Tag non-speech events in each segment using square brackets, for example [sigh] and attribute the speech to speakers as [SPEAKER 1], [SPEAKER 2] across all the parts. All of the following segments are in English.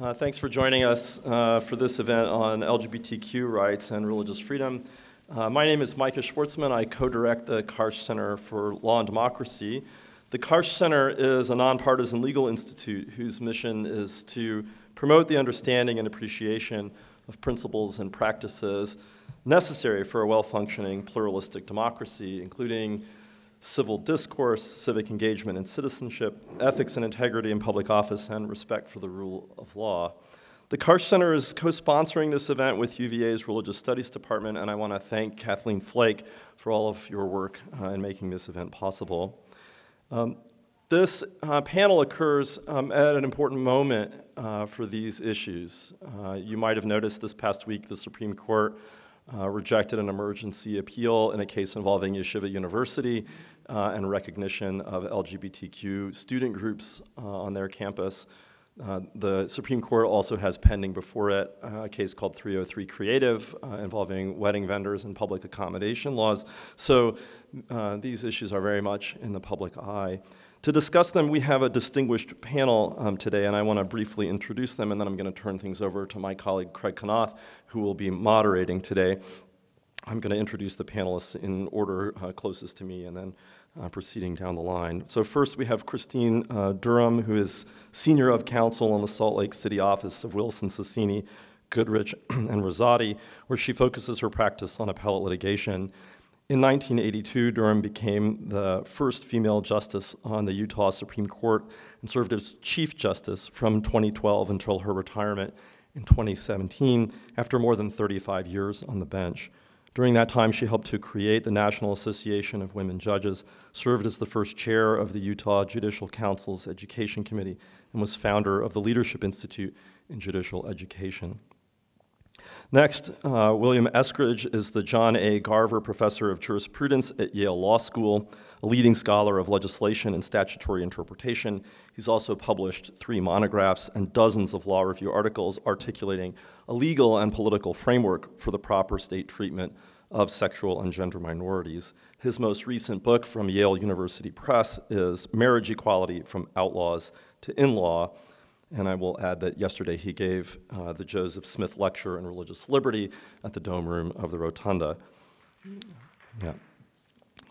[SPEAKER 1] Uh, thanks for joining us uh, for this event on LGBTQ rights and religious freedom. Uh, my name is Micah Schwartzman. I co direct the Karsh Center for Law and Democracy. The Karsh Center is a nonpartisan legal institute whose mission is to promote the understanding and appreciation of principles and practices necessary for a well functioning pluralistic democracy, including civil discourse, civic engagement and citizenship, ethics and integrity in public office, and respect for the rule of law. The Karsh Center is co sponsoring this event with UVA's Religious Studies Department, and I want to thank Kathleen Flake for all of your work uh, in making this event possible. Um, this uh, panel occurs um, at an important moment uh, for these issues. Uh, you might have noticed this past week the Supreme Court uh, rejected an emergency appeal in a case involving Yeshiva University uh, and recognition of LGBTQ student groups uh, on their campus. Uh, the Supreme Court also has pending before it uh, a case called 303 Creative uh, involving wedding vendors and public accommodation laws. So these issues are very much in the public eye. To discuss them, we have a distinguished panel um, today, and I want to briefly introduce them, and then I'm going to turn things over to my colleague Craig Konnoth, who will be moderating today. I'm going to introduce the panelists in order uh, closest to me, and then uh, proceeding down the line. So, first we have Christine uh, Durham, who is Senior of Counsel on the Salt Lake City office of Wilson Sonsini, Goodrich, [clears throat] and Rosati, where she focuses her practice on appellate litigation. In 1982, Durham became the first female justice on the Utah Supreme Court and served as Chief Justice from 2012 until her retirement in 2017 after more than 35 years on the bench. During that time, she helped to create the National Association of Women Judges, served as the first chair of the Utah Judicial Council's Education Committee, and was founder of the Leadership Institute in Judicial Education. Next, uh, William Eskridge is the John A. Garver Professor of Jurisprudence at Yale Law School, a leading scholar of legislation and statutory interpretation. He's also published three monographs and dozens of law review articles articulating a legal and political framework for the proper state treatment of sexual and gender minorities. His most recent book from Yale University Press is Marriage Equality from Outlaws to In Law and I will add that yesterday he gave uh, the Joseph Smith Lecture on Religious Liberty at the Dome Room of the Rotunda. Yeah.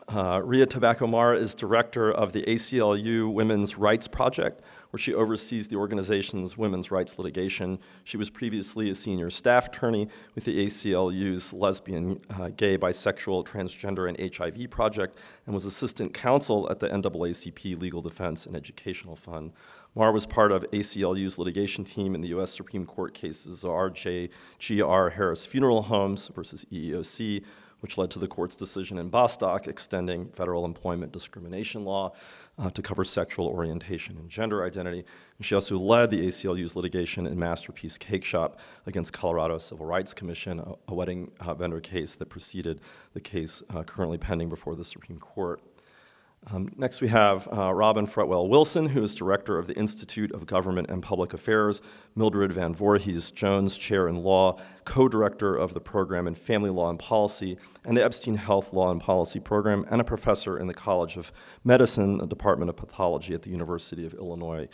[SPEAKER 1] Uh, Ria Tabacco Mar is director of the ACLU Women's Rights Project, where she oversees the organization's women's rights litigation. She was previously a senior staff attorney with the ACLU's Lesbian, uh, Gay, Bisexual, Transgender, and HIV project, and was assistant counsel at the NAACP Legal Defense and Educational Fund. Mar was part of ACLU's litigation team in the U.S. Supreme Court cases R.J.G.R. Harris Funeral Homes versus EEOC, which led to the court's decision in Bostock extending federal employment discrimination law uh, to cover sexual orientation and gender identity. And she also led the ACLU's litigation in Masterpiece Cakeshop against Colorado Civil Rights Commission, a, a wedding uh, vendor case that preceded the case uh, currently pending before the Supreme Court. Um, next, we have uh, Robin Fretwell Wilson, who is director of the Institute of Government and Public Affairs, Mildred Van Voorhis Jones, chair in law, co director of the program in family law and policy, and the Epstein Health Law and Policy program, and a professor in the College of Medicine, Department of Pathology at the University of Illinois.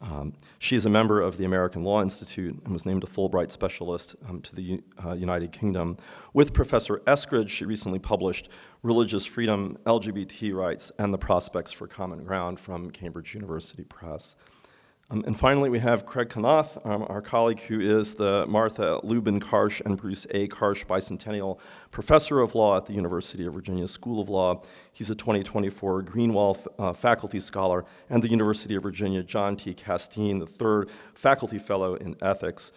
[SPEAKER 1] Um, she is a member of the American Law Institute and was named a Fulbright Specialist um, to the uh, United Kingdom. With Professor Eskridge, she recently published Religious Freedom, LGBT Rights, and the Prospects for Common Ground from Cambridge University Press. Um, and finally, we have Craig Konnoth, um, our colleague who is the Martha Lubin Karsh and Bruce A. Karsh Bicentennial Professor of Law at the University of Virginia School of Law. He's a 2024 Greenwald uh, Faculty Scholar and the University of Virginia John T. Casteen III Faculty Fellow in Ethics.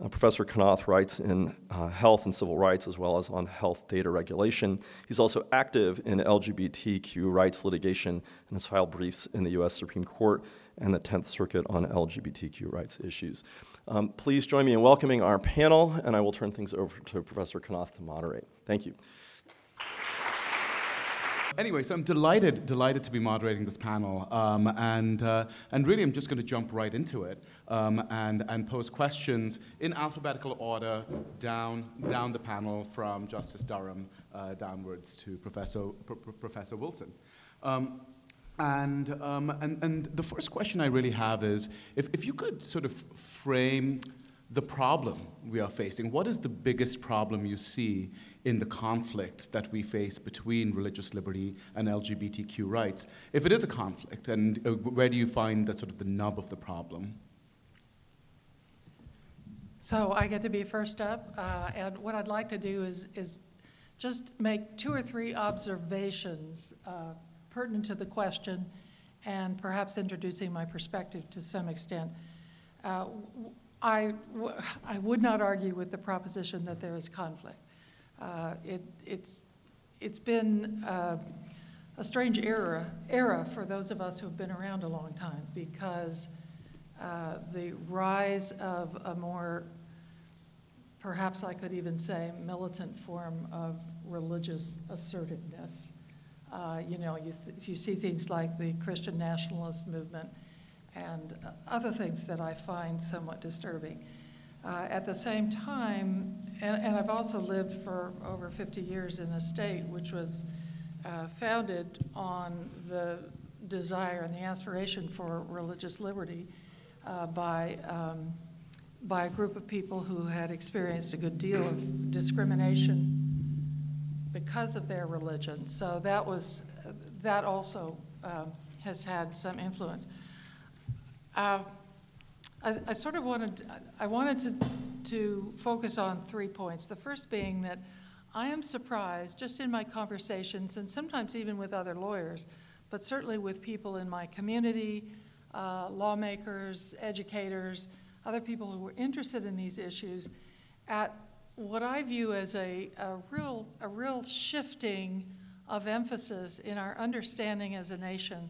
[SPEAKER 1] Uh, Professor Konnoth writes in uh, health and civil rights as well as on health data regulation. He's also active in LGBTQ rights litigation and has filed briefs in the U.S. Supreme Court and the 10th Circuit on LGBTQ rights issues. Um, please join me in welcoming our panel, and I will turn things over to Professor Konnoth to moderate. Thank you.
[SPEAKER 2] Anyway, so I'm delighted, delighted to be moderating this panel, um, and uh, and really, I'm just going to jump right into it um, and and pose questions in alphabetical order down down the panel from Justice Durham uh, downwards to Professor P- Professor Wilson. Um, And, um, and, and the first question I really have is if, if you could sort of frame the problem we are facing, what is the biggest problem you see in the conflict that we face between religious liberty and LGBTQ rights? If it is a conflict, and uh, where do you find the sort of the nub of the problem?
[SPEAKER 3] So I get to be first up, uh, and what I'd like to do is, is just make two or three observations uh, pertinent to the question and perhaps introducing my perspective to some extent. Uh, I, I would not argue with the proposition that there is conflict. Uh, it, it's, it's been uh, a strange era, era for those of us who have been around a long time because uh, the rise of a more, perhaps I could even say, militant form of religious assertiveness uh, you know, you, th- you see things like the Christian nationalist movement and uh, other things that I find somewhat disturbing. Uh, at the same time, and, and, I've also lived for over 50 years in a state which was uh, founded on the desire and the aspiration for religious liberty uh, by, um, by a group of people who had experienced a good deal of discrimination because of their religion. So that was that also um, has had some influence. Uh, I, I, sort of wanted I wanted to to focus on three points. The first being that I am surprised, just in my conversations, and sometimes even with other lawyers, but certainly with people in my community, uh, lawmakers, educators, other people who are interested in these issues, at what I view as a, a, real, a real shifting of emphasis in our understanding as a nation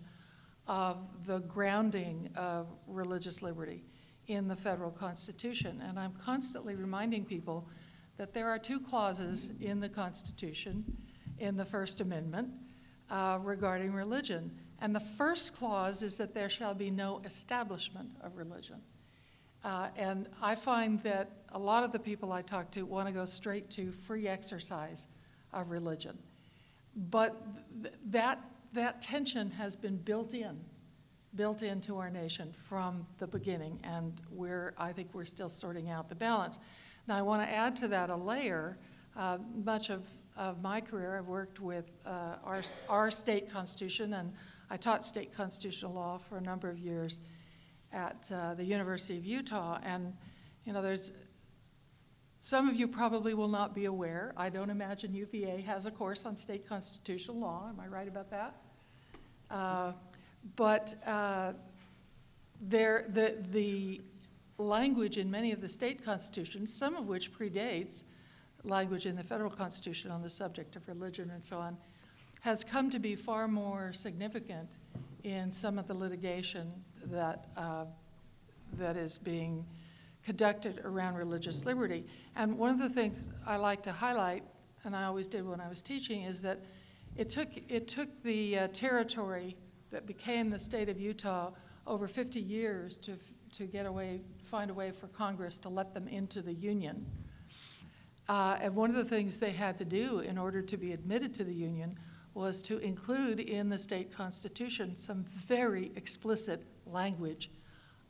[SPEAKER 3] of the grounding of religious liberty in the federal Constitution. And I'm constantly reminding people that there are two clauses in the Constitution, in the First Amendment, uh, regarding religion. And the first clause is that there shall be no establishment of religion. Uh, and I find that a lot of the people I talk to want to go straight to free exercise of religion. But th- that, that tension has been built in, built into our nation from the beginning, and we're, I think we're still sorting out the balance. Now, I want to add to that a layer. Uh, much of, of my career, I've worked with uh, our, our state constitution, and I taught state constitutional law for a number of years at uh, the University of Utah. And, you know, there's some of you probably will not be aware. I don't imagine UVA has a course on state constitutional law. Am I right about that? Uh, but uh, there, the, the language in many of the state constitutions, some of which predates language in the federal constitution on the subject of religion and so on, has come to be far more significant in some of the litigation that, uh, that is being conducted around religious liberty. And one of the things I like to highlight, and I always did when I was teaching, is that it took, it took the uh, territory that became the state of Utah over 50 years to, to get away, find a way for Congress to let them into the Union. Uh, and one of the things they had to do in order to be admitted to the Union was to include in the state constitution some very explicit language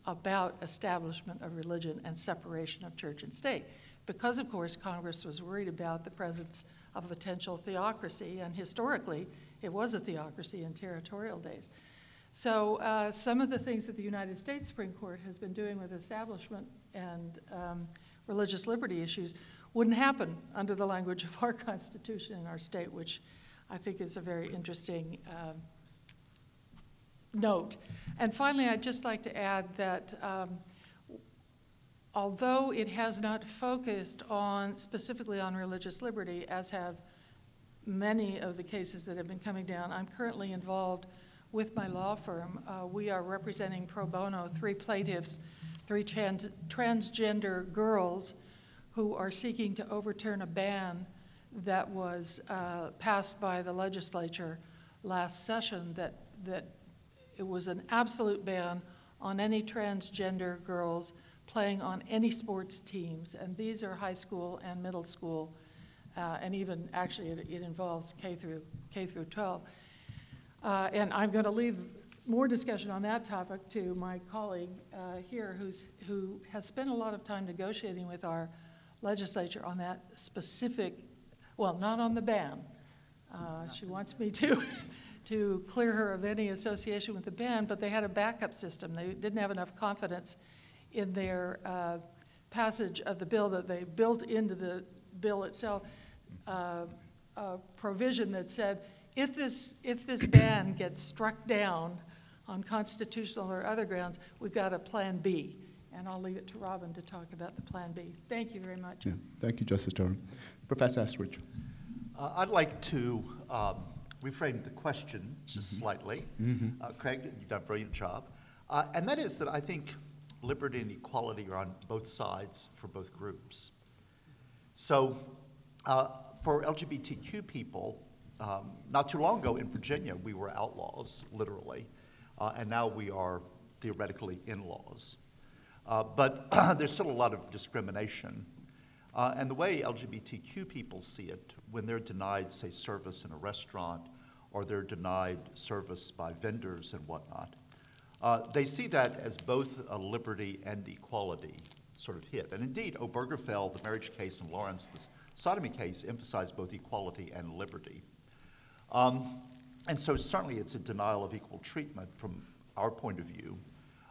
[SPEAKER 3] about establishment of religion and separation of church and state. Because, of course, Congress was worried about the presence of a potential theocracy, and historically, it was a theocracy in territorial days. So, uh, some of the things that the United States Supreme Court has been doing with establishment and um, religious liberty issues wouldn't happen under the language of our [laughs] Constitution in our state, which I think is a very interesting uh, note. And finally, I'd just like to add that um, although it has not focused on specifically on religious liberty, as have many of the cases that have been coming down, I'm currently involved with my law firm. Uh, we are representing pro bono three plaintiffs, three trans- transgender girls who are seeking to overturn a ban that was uh, passed by the legislature last session that, that it was an absolute ban on any transgender girls playing on any sports teams. And these are high school and middle school, uh, and even actually it, it, involves K through, K through 12. Uh, and I'm going to leave more discussion on that topic to my colleague uh, here, who's, who has spent a lot of time negotiating with our legislature on that specific, well, not on the ban. Uh, She wants me to, [laughs] to clear her of any association with the ban, but they had a backup system. They didn't have enough confidence in their uh, passage of the bill that they built into the bill itself, uh, a provision that said, if this, if this ban gets struck down on constitutional or other grounds, we've got a Plan B. And I'll leave it to Robin to talk about the Plan B. Thank you very much.
[SPEAKER 2] Yeah, thank you, Justice Durham. Professor Eskridge.
[SPEAKER 4] Uh, I'd like to um, reframe the question just slightly. Uh, Craig, you've done a brilliant job. Uh, and that is that I think liberty and equality are on both sides for both groups. So, uh, for LGBTQ people, um, not too long ago in Virginia, we were outlaws, literally, uh, and now we are theoretically in laws. Uh, but [clears throat] there's still a lot of discrimination. Uh, and the way LGBTQ people see it, when they're denied, say, service in a restaurant or they're denied service by vendors and whatnot, uh, they see that as both a liberty and equality sort of hit. And indeed, Obergefell, the marriage case, and Lawrence, the sodomy case, emphasized both equality and liberty. Um, and so, certainly, it's a denial of equal treatment from our point of view.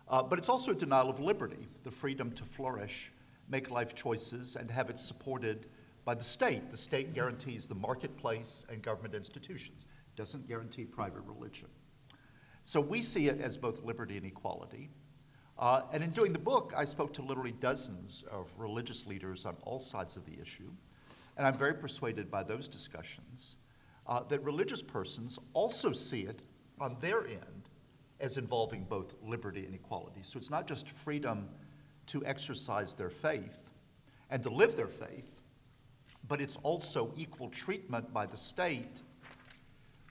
[SPEAKER 4] Uh, but it's also a denial of liberty, the freedom to flourish, make life choices, and have it supported by the state. The state guarantees the marketplace and government institutions, it doesn't guarantee private religion. So we see it as both liberty and equality. Uh, and in doing the book, I spoke to literally dozens of religious leaders on all sides of the issue. And I'm very persuaded by those discussions uh, that religious persons also see it on their end as involving both liberty and equality. So it's not just freedom to exercise their faith and to live their faith, but it's also equal treatment by the state,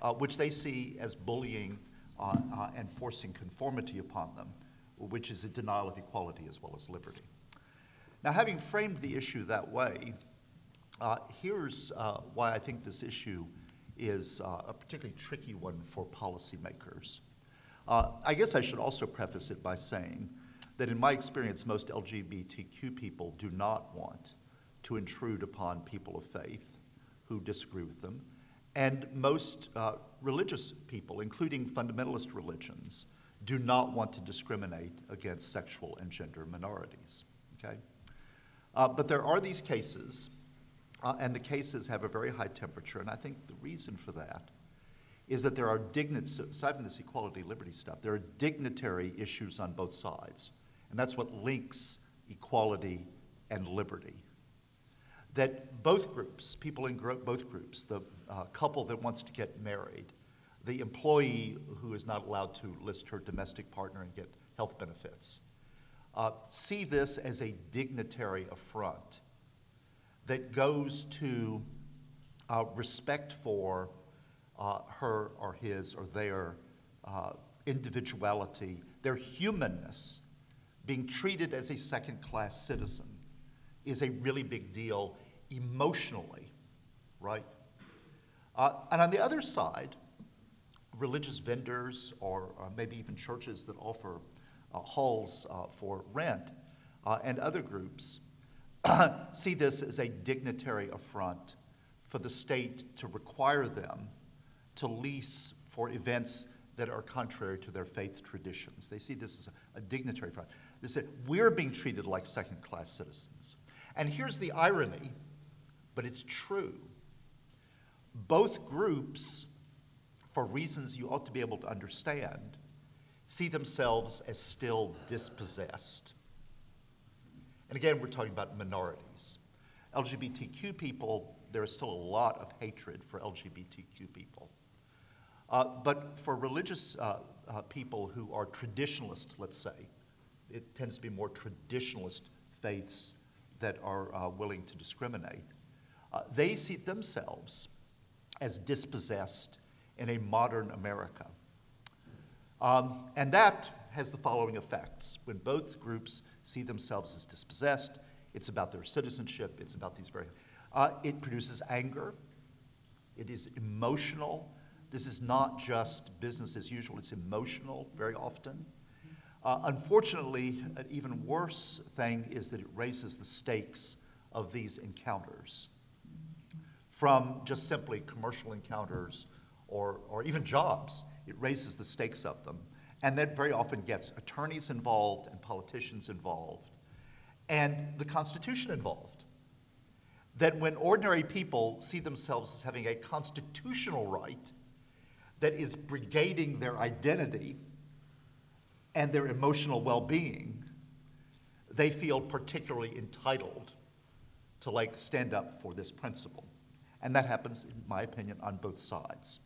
[SPEAKER 4] uh, which they see as bullying uh, uh, and forcing conformity upon them, which is a denial of equality as well as liberty. Now, having framed the issue that way, uh, here's uh, why I think this issue is a particularly tricky one for policymakers. I guess I should also preface it by saying that in my experience, most LGBTQ people do not want to intrude upon people of faith who disagree with them. And most uh, religious people, including fundamentalist religions, do not want to discriminate against sexual and gender minorities. Okay? Uh, but there are these cases, uh, and the cases have a very high temperature, and I think the reason for that is that there are dignitaries, aside from this equality liberty stuff, there are dignitary issues on both sides. And that's what links equality and liberty. That both groups, people in gro- both groups, the uh, couple that wants to get married, the employee who is not allowed to list her domestic partner and get health benefits, uh, see this as a dignitary affront that goes to uh, respect for uh, her or his or their uh, individuality, their humanness, being treated as a second class citizen is a really big deal emotionally, right? Uh, and on the other side, religious vendors or, or maybe even churches that offer uh, halls uh, for rent uh, and other groups [clears throat] see this as a dignitary affront for the state to require them to lease for events that are contrary to their faith traditions. They see this as a, a dignitary affront. They say, we're being treated like second class citizens. And here's the irony, but it's true. Both groups, for reasons you ought to be able to understand, see themselves as still dispossessed. And again, we're talking about minorities. LGBTQ people, there is still a lot of hatred for LGBTQ people. Uh, but for religious uh, uh, people who are traditionalist, let's say, it tends to be more traditionalist faiths that are uh, willing to discriminate. Uh, they see themselves as dispossessed in a modern America. Um, and that has the following effects. When both groups see themselves as dispossessed, it's about their citizenship, it's about these very. Uh, it produces anger, it is emotional, This is not just business as usual, it's emotional very often. Uh, unfortunately, an even worse thing is that it raises the stakes of these encounters from just simply commercial encounters or, or even jobs. It raises the stakes of them. And that very often gets attorneys involved and politicians involved and the Constitution involved. That when ordinary people see themselves as having a constitutional right that is brigading their identity and their emotional well being, they feel particularly entitled to like stand up for this principle. And that happens, in my opinion, on both sides.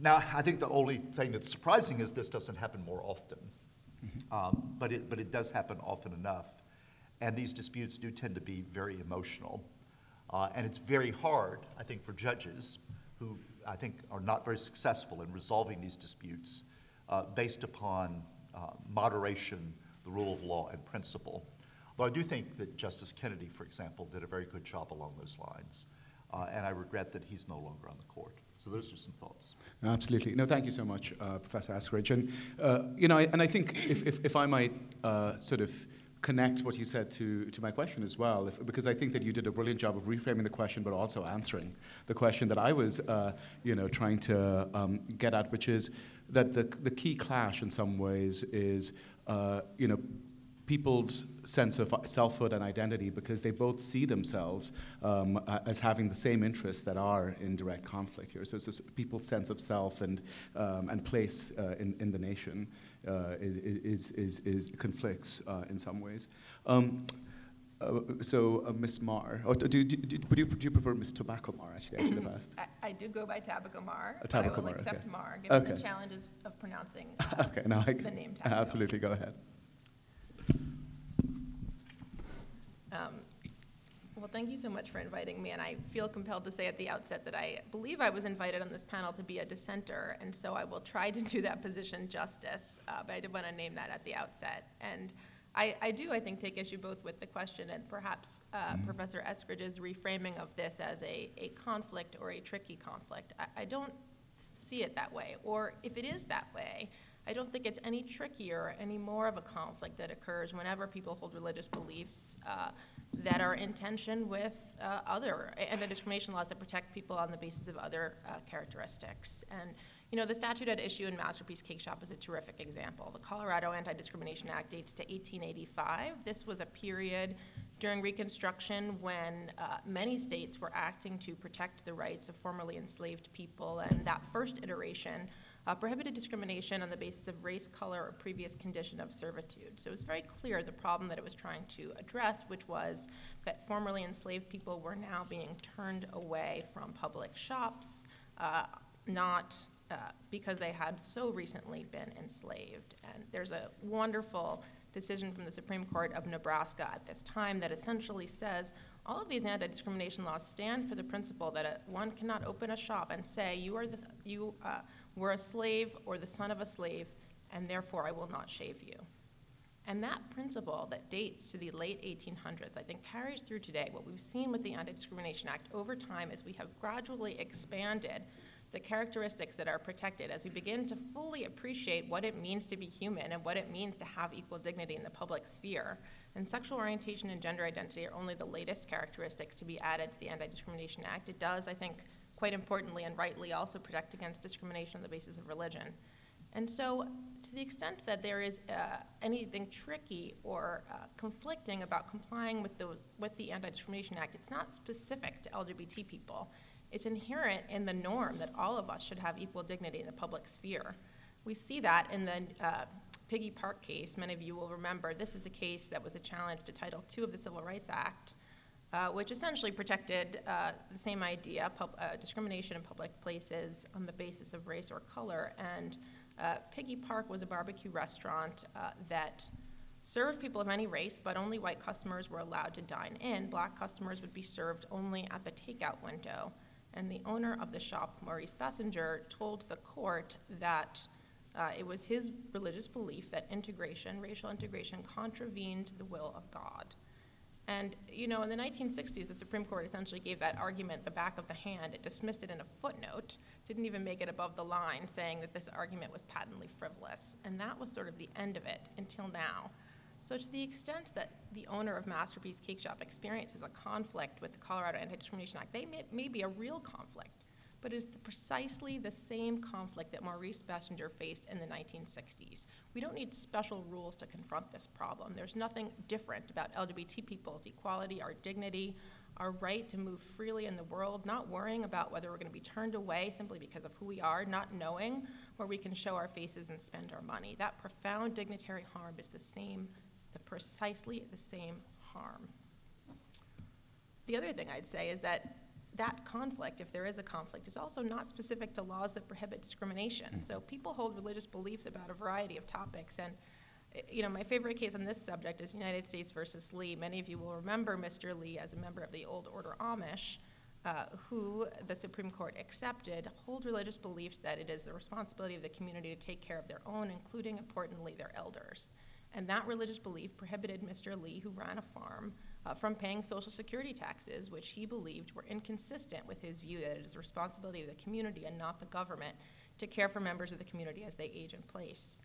[SPEAKER 4] Now, I think the only thing that's surprising is this doesn't happen more often. Um, but, it, but it does happen often enough. And these disputes do tend to be very emotional. Uh, and it's very hard, I think, for judges who I think are not very successful in resolving these disputes based upon uh, moderation, the rule of law, and principle. Though I do think that Justice Kennedy, for example, did a very good job along those lines. Uh, and I regret that he's no longer on the court. So those are some thoughts.
[SPEAKER 2] Absolutely. No, thank you so much, uh, Professor Eskridge. And, uh, you know, I, and I think if, if, if I might uh, sort of connect what you said to, to my question as well, if, because I think that you did a brilliant job of reframing the question, but also answering the question that I was, uh, you know, trying to um, get at, which is that the, the key clash in some ways is, uh, you know, people's sense of selfhood and identity because they both see themselves um, as having the same interests that are in direct conflict here. So it's this people's sense of self and, um, and place uh, in, in the nation uh, is, is, is, conflicts uh, in some ways. Um, uh, so, uh, Miss Mar, or do, do, do, would you, do you prefer Miss Tabacco Mar? Actually, I should have asked. [clears throat]
[SPEAKER 5] I, I do go by Tabacco Mar.
[SPEAKER 2] Uh,
[SPEAKER 5] I will
[SPEAKER 2] Mar,
[SPEAKER 5] accept
[SPEAKER 2] okay.
[SPEAKER 5] Mar, given
[SPEAKER 2] Okay.
[SPEAKER 5] the challenges of pronouncing [laughs]
[SPEAKER 2] okay, now I
[SPEAKER 5] the
[SPEAKER 2] can,
[SPEAKER 5] name [laughs] Tabacco.
[SPEAKER 2] absolutely go ahead.
[SPEAKER 5] Um, Well, thank you so much for inviting me, and I feel compelled to say at the outset that I believe I was invited on this panel to be a dissenter, and so I will try to do that position justice, uh, but I did want to name that at the outset. And I, I do, I think, take issue both with the question and perhaps uh, Professor Eskridge's reframing of this as a, a conflict or a tricky conflict. I, I don't see it that way, or if it is that way, I don't think it's any trickier, any more of a conflict that occurs whenever people hold religious beliefs uh, that are in tension with uh, other anti-discrimination laws that protect people on the basis of other uh, characteristics. And you know, the statute at issue in Masterpiece Cakeshop is a terrific example. The Colorado Anti-Discrimination Act dates to 1885. This was a period during Reconstruction when uh, many states were acting to protect the rights of formerly enslaved people, and that first iteration uh, prohibited discrimination on the basis of race, color, or previous condition of servitude. So it was very clear the problem that it was trying to address, which was that formerly enslaved people were now being turned away from public shops, uh, not uh, because they had so recently been enslaved. And there's a wonderful decision from the Supreme Court of Nebraska at this time that essentially says all of these anti-discrimination laws stand for the principle that a, one cannot open a shop and say you are the, you uh, were a slave or the son of a slave, and therefore I will not shave you. And that principle that dates to the late 1800s, I think, carries through today. What we've seen with the Anti Discrimination Act over time is we have gradually expanded the characteristics that are protected as we begin to fully appreciate what it means to be human and what it means to have equal dignity in the public sphere. And sexual orientation and gender identity are only the latest characteristics to be added to the Anti Discrimination Act. It does, I think, quite importantly and rightly also protect against discrimination on the basis of religion. And so, to the extent that there is uh, anything tricky or uh, conflicting about complying with, those, with the Anti Discrimination Act, it's not specific to LGBT people. It's inherent in the norm that all of us should have equal dignity in the public sphere. We see that in the uh, Piggy Park case. Many of you will remember this is a case that was a challenge to Title II of the Civil Rights Act. Uh, which essentially protected uh, the same idea, pub- uh, discrimination in public places on the basis of race or color. And uh, Piggy Park was a barbecue restaurant uh, that served people of any race, but only white customers were allowed to dine in. Black customers would be served only at the takeout window. And the owner of the shop, Maurice Bessinger, told the court that uh, it was his religious belief that integration, racial integration, contravened the will of God. And, you know, in the 1960s, the Supreme Court essentially gave that argument the back of the hand. It dismissed it in a footnote, didn't even make it above the line, saying that this argument was patently frivolous. And that was sort of the end of it until now. So, to the extent that the owner of Masterpiece Cakeshop experiences a conflict with the Colorado Anti Discrimination Act, they may, may be a real conflict, but it is the, precisely the same conflict that Maurice Bessinger faced in the 1960s. We don't need special rules to confront this problem. There's nothing different about LGBT people's equality, our dignity, our right to move freely in the world, not worrying about whether we're going to be turned away simply because of who we are, not knowing where we can show our faces and spend our money. That profound dignitary harm is the same the precisely the same harm. The other thing I'd say is that that conflict, if there is a conflict, is also not specific to laws that prohibit discrimination. So people hold religious beliefs about a variety of topics, and you know, my favorite case on this subject is United States versus Lee. Many of you will remember Mr. Lee as a member of the Old Order Amish, uh, who the Supreme Court accepted hold religious beliefs that it is the responsibility of the community to take care of their own, including importantly their elders. And that religious belief prohibited Mr. Lee, who ran a farm, uh, from paying Social Security taxes, which he believed were inconsistent with his view that it is the responsibility of the community and not the government to care for members of the community as they age in place.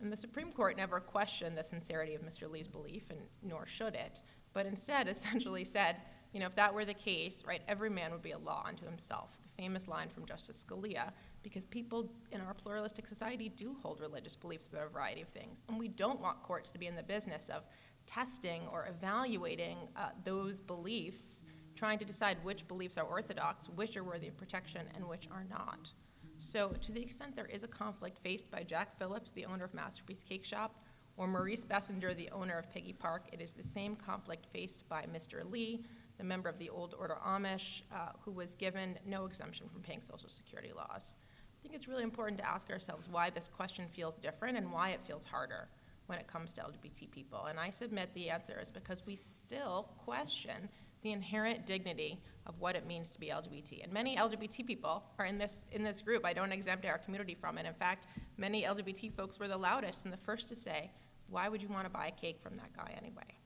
[SPEAKER 5] And the Supreme Court never questioned the sincerity of Mr. Lee's belief, and nor should it, but instead [laughs] essentially said, you know, if that were the case, right, every man would be a law unto himself. The famous line from Justice Scalia, because people in our pluralistic society do hold religious beliefs about a variety of things, and we don't want courts to be in the business of testing or evaluating uh, those beliefs, trying to decide which beliefs are orthodox, which are worthy of protection, and which are not. So, to the extent there is a conflict faced by Jack Phillips, the owner of Masterpiece Cakeshop, or Maurice Bessinger, the owner of Piggy Park, it is the same conflict faced by Mr. Lee, the member of the Old Order Amish, uh, who was given no exemption from paying Social Security laws. I think it's really important to ask ourselves why this question feels different and why it feels harder when it comes to LGBT people. And I submit the answer is because we still question the inherent dignity of what it means to be LGBT. And many LGBT people are in this, in this group. I don't exempt our community from it. In fact, many LGBT folks were the loudest and the first to say, why would you want to buy a cake from that guy anyway?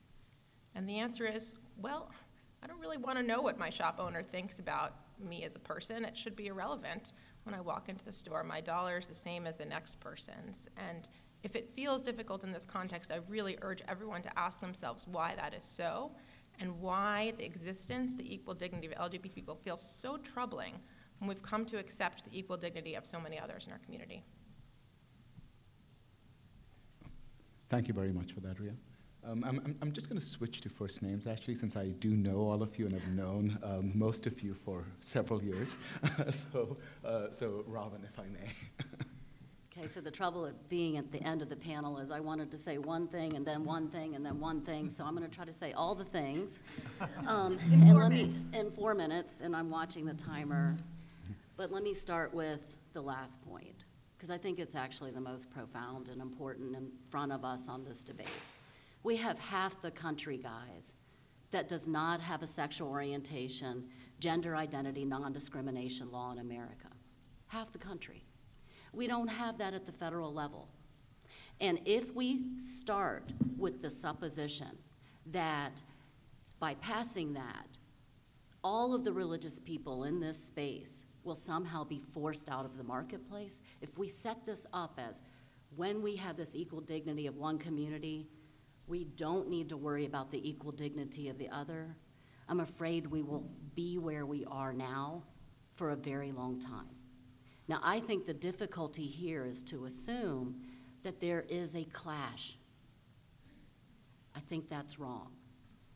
[SPEAKER 5] And the answer is, well, I don't really want to know what my shop owner thinks about me as a person. It should be irrelevant when I walk into the store. My dollar is the same as the next person's. And if it feels difficult in this context, I really urge everyone to ask themselves why that is so and why the existence, the equal dignity of LGBT people feels so troubling when we've come to accept the equal dignity of so many others in our community.
[SPEAKER 2] Thank you very much for that, Ria. Um, I'm, I'm, just going to switch to first names, actually, since I do know all of you and have known um, most of you for several years. [laughs] so, uh, so, Robin, if I may.
[SPEAKER 6] Okay, so the trouble at being at the end of the panel is I wanted to say one thing and then one thing and then one thing, so I'm going to try to say all the things. [laughs] Um,
[SPEAKER 3] In
[SPEAKER 6] and let
[SPEAKER 3] minutes.
[SPEAKER 6] Me, in four minutes, and I'm watching the timer. But let me start with the last point, because I think it's actually the most profound and important in front of us on this debate. We have half the country, guys, that does not have a sexual orientation, gender identity, non discrimination law in America. Half the country. We don't have that at the federal level. And if we start with the supposition that by passing that, all of the religious people in this space will somehow be forced out of the marketplace, if we set this up as when we have this equal dignity of one community, we don't need to worry about the equal dignity of the other, I'm afraid we will be where we are now for a very long time. Now, I think the difficulty here is to assume that there is a clash. I think that's wrong.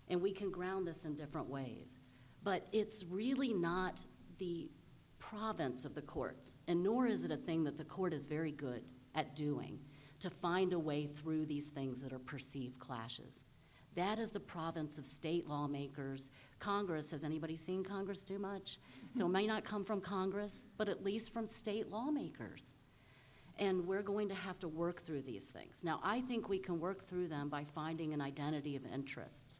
[SPEAKER 6] And we can ground this in different ways. But it's really not the province of the courts, and nor is it a thing that the court is very good at doing to find a way through these things that are perceived clashes. That is the province of state lawmakers. Congress, has anybody seen Congress do much? So it may not come from Congress, but at least from state lawmakers. And we're going to have to work through these things. Now, I think we can work through them by finding an identity of interests.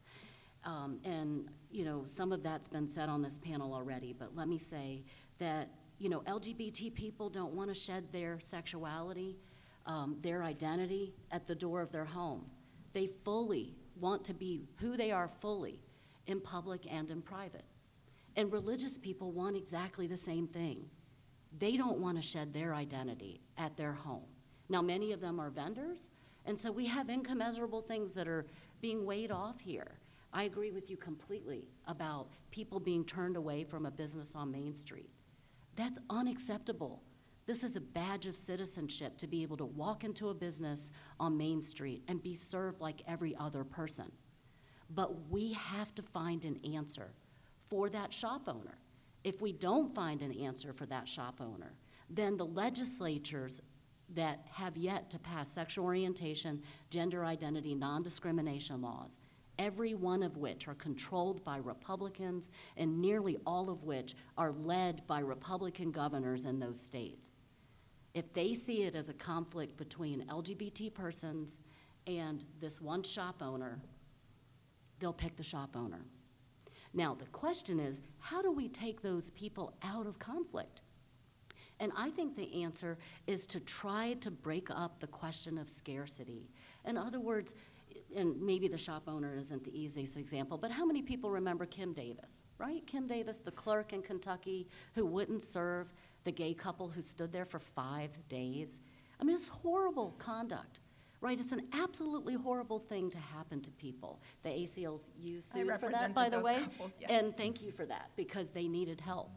[SPEAKER 6] Um, and, you know, some of that's been said on this panel already, but let me say that, you know, LGBT people don't want to shed their sexuality, um, their identity at the door of their home. They fully want to be who they are fully in public and in private. And religious people want exactly the same thing. They don't want to shed their identity at their home. Now, many of them are vendors, and so we have incommensurable things that are being weighed off here. I agree with you completely about people being turned away from a business on Main Street. That's unacceptable. This is a badge of citizenship to be able to walk into a business on Main Street and be served like every other person. But we have to find an answer for that shop owner. If we don't find an answer for that shop owner, then the legislatures that have yet to pass sexual orientation, gender identity, non discrimination laws, every one of which are controlled by Republicans, and nearly all of which are led by Republican governors in those states. If they see it as a conflict between LGBT persons and this one shop owner, they'll pick the shop owner. Now, the question is how do we take those people out of conflict? And I think the answer is to try to break up the question of scarcity. In other words, and maybe the shop owner isn't the easiest example, but how many people remember Kim Davis, right? Kim Davis, the clerk in Kentucky who wouldn't serve the gay couple who stood there for five days. I mean, it's horrible conduct, right? It's an absolutely horrible thing to happen to people. The ACLU
[SPEAKER 5] I
[SPEAKER 6] sued for that, by the way.
[SPEAKER 5] couples, yes.
[SPEAKER 6] And thank you for that, because they needed help.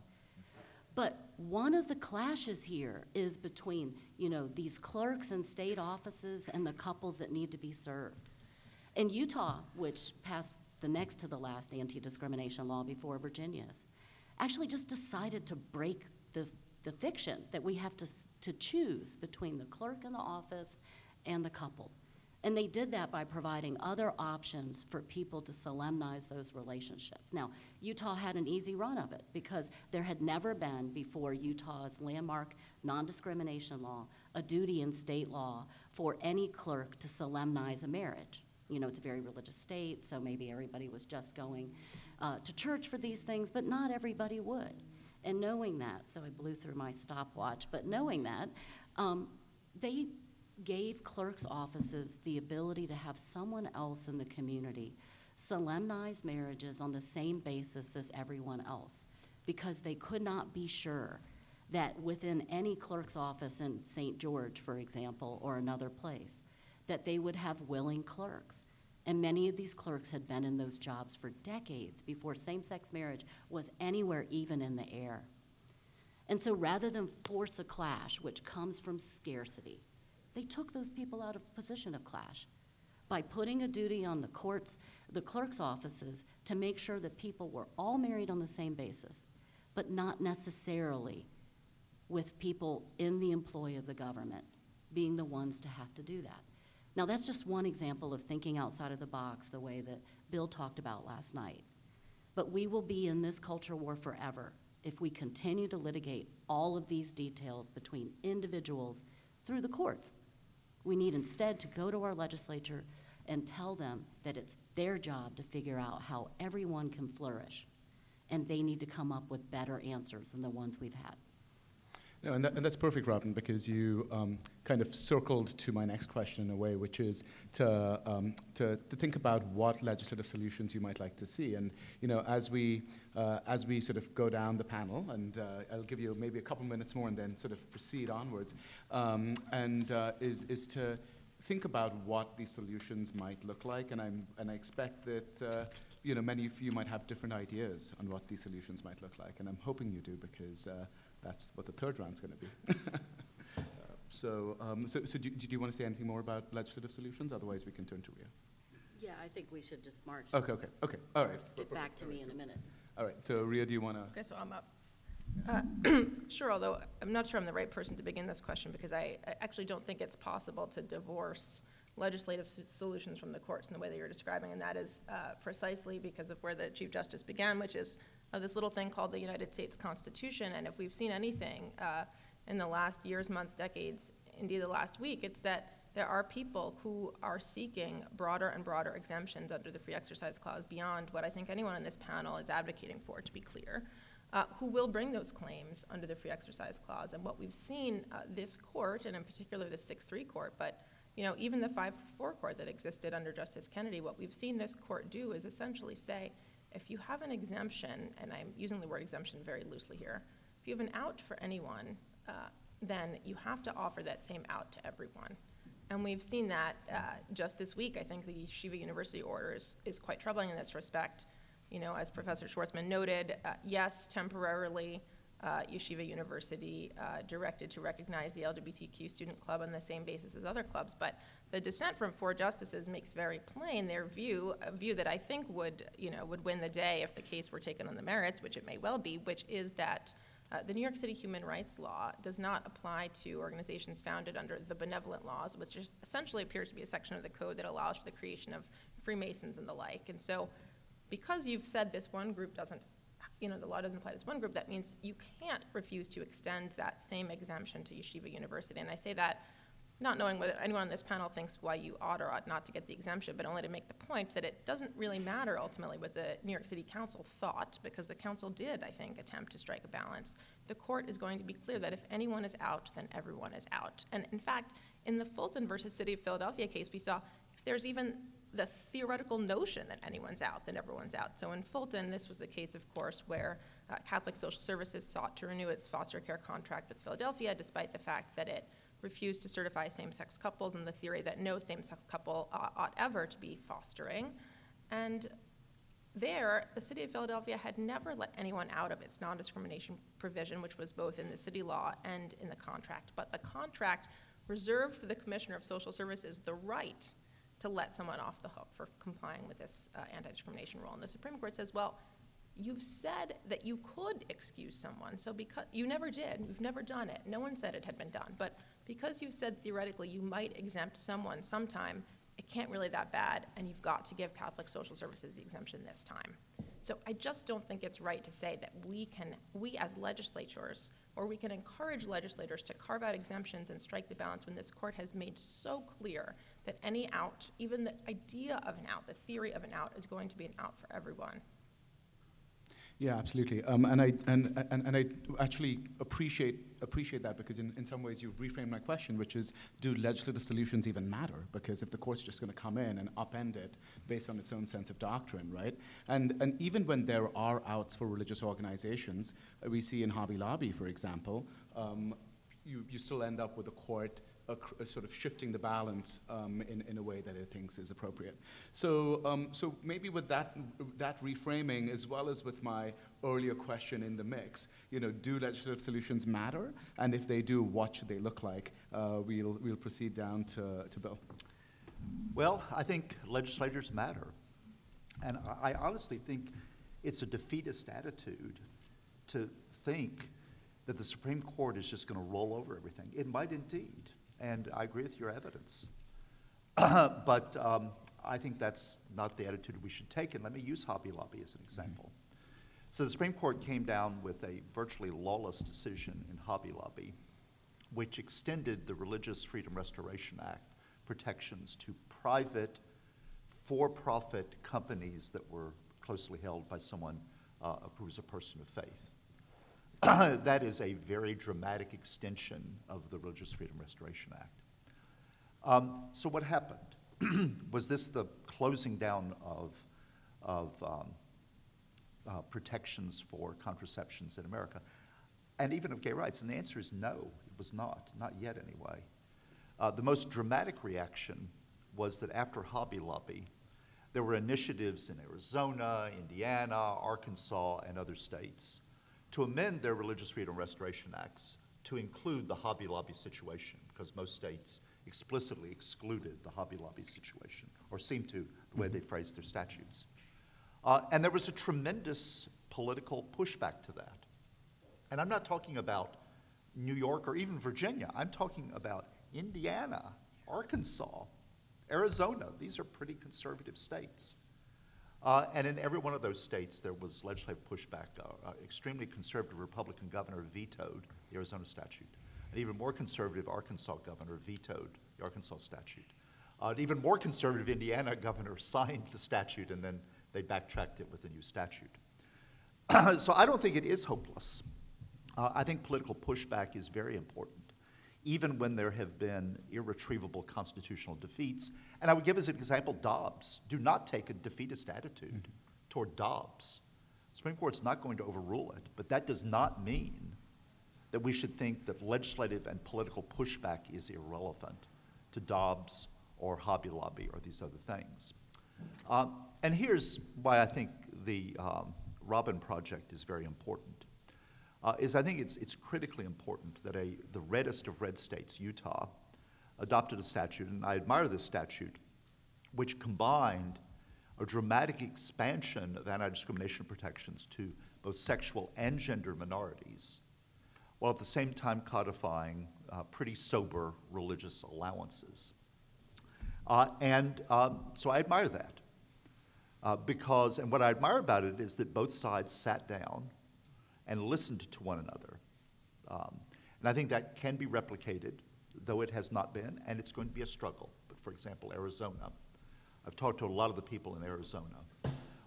[SPEAKER 6] But one of the clashes here is between, you know, these clerks in state offices and the couples that need to be served. In Utah, which passed the next to the last anti-discrimination law before Virginia's, actually just decided to break the, the fiction that we have to, to choose between the clerk in the office and the couple. And they did that by providing other options for people to solemnize those relationships. Now, Utah had an easy run of it because there had never been, before Utah's landmark non discrimination law, a duty in state law for any clerk to solemnize a marriage. You know, it's a very religious state, so maybe everybody was just going uh, to church for these things, but not everybody would. And knowing that, so I blew through my stopwatch, but knowing that, um, they gave clerks' offices the ability to have someone else in the community solemnize marriages on the same basis as everyone else because they could not be sure that within any clerk's office in St. George, for example, or another place, that they would have willing clerks. And many of these clerks had been in those jobs for decades before same sex marriage was anywhere even in the air. And so rather than force a clash, which comes from scarcity, they took those people out of position of clash by putting a duty on the courts, the clerk's offices, to make sure that people were all married on the same basis, but not necessarily with people in the employ of the government being the ones to have to do that. Now, that's just one example of thinking outside of the box the way that Bill talked about last night. But we will be in this culture war forever if we continue to litigate all of these details between individuals through the courts. We need instead to go to our legislature and tell them that it's their job to figure out how everyone can flourish. And they need to come up with better answers than the ones we've had.
[SPEAKER 2] No, and, that, and that's perfect, Robin, because you um, kind of circled to my next question in a way, which is to, um, to, to think about what legislative solutions you might like to see. And you know, as we uh, as we sort of go down the panel, and uh, I'll give you maybe a couple minutes more, and then sort of proceed onwards, um, and uh, is is to think about what these solutions might look like. And I'm and I expect that uh, you know many of you might have different ideas on what these solutions might look like, and I'm hoping you do because. That's what the third round's going to be. Uh, [laughs] so, um, so, so do, do you want to say anything more about legislative solutions? Otherwise, we can turn to Ria.
[SPEAKER 6] Yeah, I think we should just march.
[SPEAKER 2] Okay, okay, okay. All right.
[SPEAKER 6] Get back to me in a minute.
[SPEAKER 2] All right. So, Ria, do you want to?
[SPEAKER 5] Okay, so I'm up. Uh, [clears throat] Sure, although I'm not sure I'm the right person to begin this question because I I actually don't think it's possible to divorce legislative s- solutions from the courts in the way that you're describing, and that is uh, precisely because of where the Chief Justice began, which is uh, this little thing called the United States Constitution. And if we've seen anything uh, in the last years, months, decades, indeed the last week, it's that there are people who are seeking broader and broader exemptions under the Free Exercise Clause beyond what I think anyone on this panel is advocating for, to be clear uh, who will bring those claims under the Free Exercise Clause. And what we've seen uh, this court, and in particular the 6-3 court, but you know, even the 5-4 court that existed under Justice Kennedy, what we've seen this court do is essentially say, if you have an exemption, and I'm using the word exemption very loosely here, if you have an out for anyone, uh, then you have to offer that same out to everyone. And we've seen that uh, just this week. I think the Yeshiva University order is, is quite troubling in this respect. You know, as Professor Schwartzman noted, uh, yes, temporarily, uh, Yeshiva University uh, directed to recognize the LGBTQ student club on the same basis as other clubs, but the dissent from four justices makes very plain their view, a view that I think would, you know, would win the day if the case were taken on the merits, which it may well be, which is that uh, the New York City human rights law does not apply to organizations founded under the benevolent laws, which essentially appears to be a section of the code that allows for the creation of Freemasons and the like. And so, because you've said this one group doesn't, you know, the law doesn't apply to this one group, that means you can't refuse to extend that same exemption to Yeshiva University. And I say that not knowing whether anyone on this panel thinks why you ought or ought not to get the exemption, but only to make the point that it doesn't really matter ultimately what the New York City Council thought, because the council did, I think, attempt to strike a balance. The court is going to be clear that if anyone is out, then everyone is out. And in fact, in the Fulton versus City of Philadelphia case, we saw if there's even the theoretical notion that anyone's out, that everyone's out. So in Fulton, this was the case, of course, where uh, Catholic Social Services sought to renew its foster care contract with Philadelphia, despite the fact that it refused to certify same-sex couples and the theory that no same-sex couple uh, ought ever to be fostering. And there, the city of Philadelphia had never let anyone out of its non-discrimination provision, which was both in the city law and in the contract. But the contract reserved for the Commissioner of Social Services the right to let someone off the hook for complying with this uh, anti-discrimination rule. And the Supreme Court says, well, you've said that you could excuse someone, so because you never did, you've never done it. No one said it had been done, but because you've said theoretically you might exempt someone sometime, it can't really that bad, and you've got to give Catholic Social Services the exemption this time. So I just don't think it's right to say that we can, we as legislatures, or we can encourage legislators to carve out exemptions and strike the balance when this court has made so clear that any out, even the idea of an out, the theory of an out, is going to be an out for everyone.
[SPEAKER 2] Yeah, absolutely. Um, and, I, and, and, and I actually appreciate, appreciate that because, in, in some ways, you've reframed my question, which is do legislative solutions even matter? Because if the court's just going to come in and upend it based on its own sense of doctrine, right? And, and even when there are outs for religious organizations, uh, we see in Hobby Lobby, for example, um, you, you still end up with a court a, sort of shifting the balance um, in, in a way that it thinks is appropriate. So, um, so maybe with that, that reframing, as well as with my earlier question in the mix, you know, do legislative solutions matter? And if they do, what should they look like? Uh, we'll, we'll proceed down to, to Bill.
[SPEAKER 4] Well, I think legislators matter. And I honestly think it's a defeatist attitude to think that the Supreme Court is just going to roll over everything. It might indeed and I agree with your evidence. [clears throat] but um, I think that's not the attitude we should take. And let me use Hobby Lobby as an example. So the Supreme Court came down with a virtually lawless decision in Hobby Lobby, which extended the Religious Freedom Restoration Act protections to private, for profit companies that were closely held by someone uh, who was a person of faith. [coughs] that is a very dramatic extension of the Religious Freedom Restoration Act. Um, so, what happened? [clears throat] Was this the closing down of, of um, uh, protections for contraceptions in America? And even of gay rights? And the answer is no, it was not, not yet anyway. Uh, the most dramatic reaction was that after Hobby Lobby, there were initiatives in Arizona, Indiana, Arkansas, and other states to amend their Religious Freedom Restoration Acts to include the Hobby Lobby situation, because most states explicitly excluded the Hobby Lobby situation, or seemed to, the way they mm-hmm. phrased their statutes. Uh, and there was a tremendous political pushback to that. And I'm not talking about New York or even Virginia, I'm talking about Indiana, Arkansas, Arizona. These are pretty conservative states. Uh, and in every one of those states, there was legislative pushback. Uh, uh, extremely conservative Republican governor vetoed the Arizona statute. An even more conservative Arkansas governor vetoed the Arkansas statute. Uh, an even more conservative Indiana governor [laughs] signed the statute, and then they backtracked it with a new statute. [clears throat] so I don't think it is hopeless. Uh, I think political pushback is very important. Even when there have been irretrievable constitutional defeats. And I would give as an example Dobbs. Do not take a defeatist attitude toward Dobbs. The Supreme Court's not going to overrule it, but that does not mean that we should think that legislative and political pushback is irrelevant to Dobbs or Hobby Lobby or these other things. Um, and here's why I think the um, Robin Project is very important. Uh, is I think it's, it's critically important that a, the reddest of red states, Utah, adopted a statute, and I admire this statute, which combined a dramatic expansion of anti discrimination protections to both sexual and gender minorities, while at the same time codifying uh, pretty sober religious allowances. Uh, and um, so I admire that. Uh, because, and what I admire about it is that both sides sat down and listened to one another. Um, and I think that can be replicated, though it has not been, and it's going to be a struggle. But for example, Arizona. I've talked to a lot of the people in Arizona.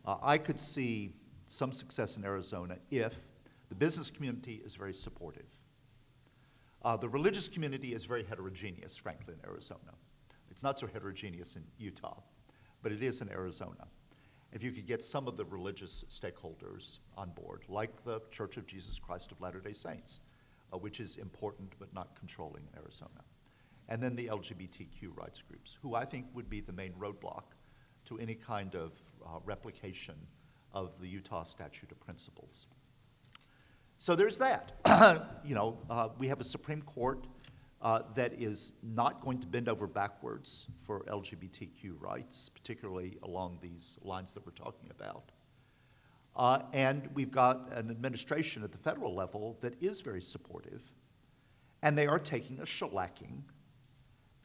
[SPEAKER 4] Uh, I could see some success in Arizona if the business community is very supportive. Uh, the religious community is very heterogeneous, frankly, in Arizona. It's not so heterogeneous in Utah, but it is in Arizona. If you could get some of the religious stakeholders on board, like the Church of Jesus Christ of Latter day Saints, uh, which is important but not controlling in Arizona. And then the LGBTQ rights groups, who I think would be the main roadblock to any kind of uh, replication of the Utah Statute of Principles. So there's that. [coughs] you know, uh, we have a Supreme Court uh, that is not going to bend over backwards for LGBTQ rights, particularly along these lines that we're talking about. Uh, and we've got an administration at the federal level that is very supportive, and they are taking a shellacking,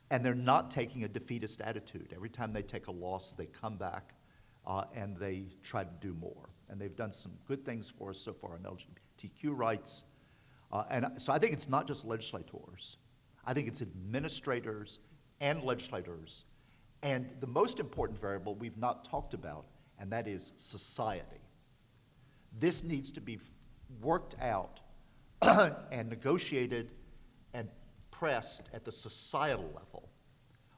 [SPEAKER 4] and they're not taking a defeatist attitude. Every time they take a loss, they come back uh, and they try to do more. And they've done some good things for us so far on LGBTQ rights. Uh, and so I think it's not just legislators. I think it's administrators and legislators. And the most important variable we've not talked about, and that is society. This needs to be worked out [clears throat] and negotiated and pressed at the societal level,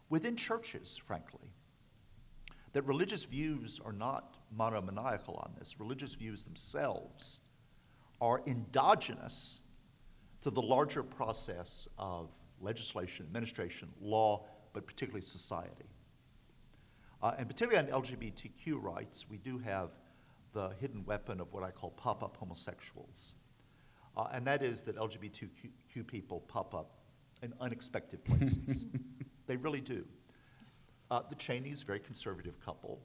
[SPEAKER 4] within churches, frankly. That religious views are not monomaniacal on this. Religious views themselves are endogenous to the larger process of legislation, administration, law, but particularly society. Uh, and particularly on LGBTQ rights, we do have the hidden weapon of what I call pop up homosexuals. Uh, and that is that LGBTQ people pop up in unexpected places. [laughs] they really do. Uh, the Cheneys, very conservative couple,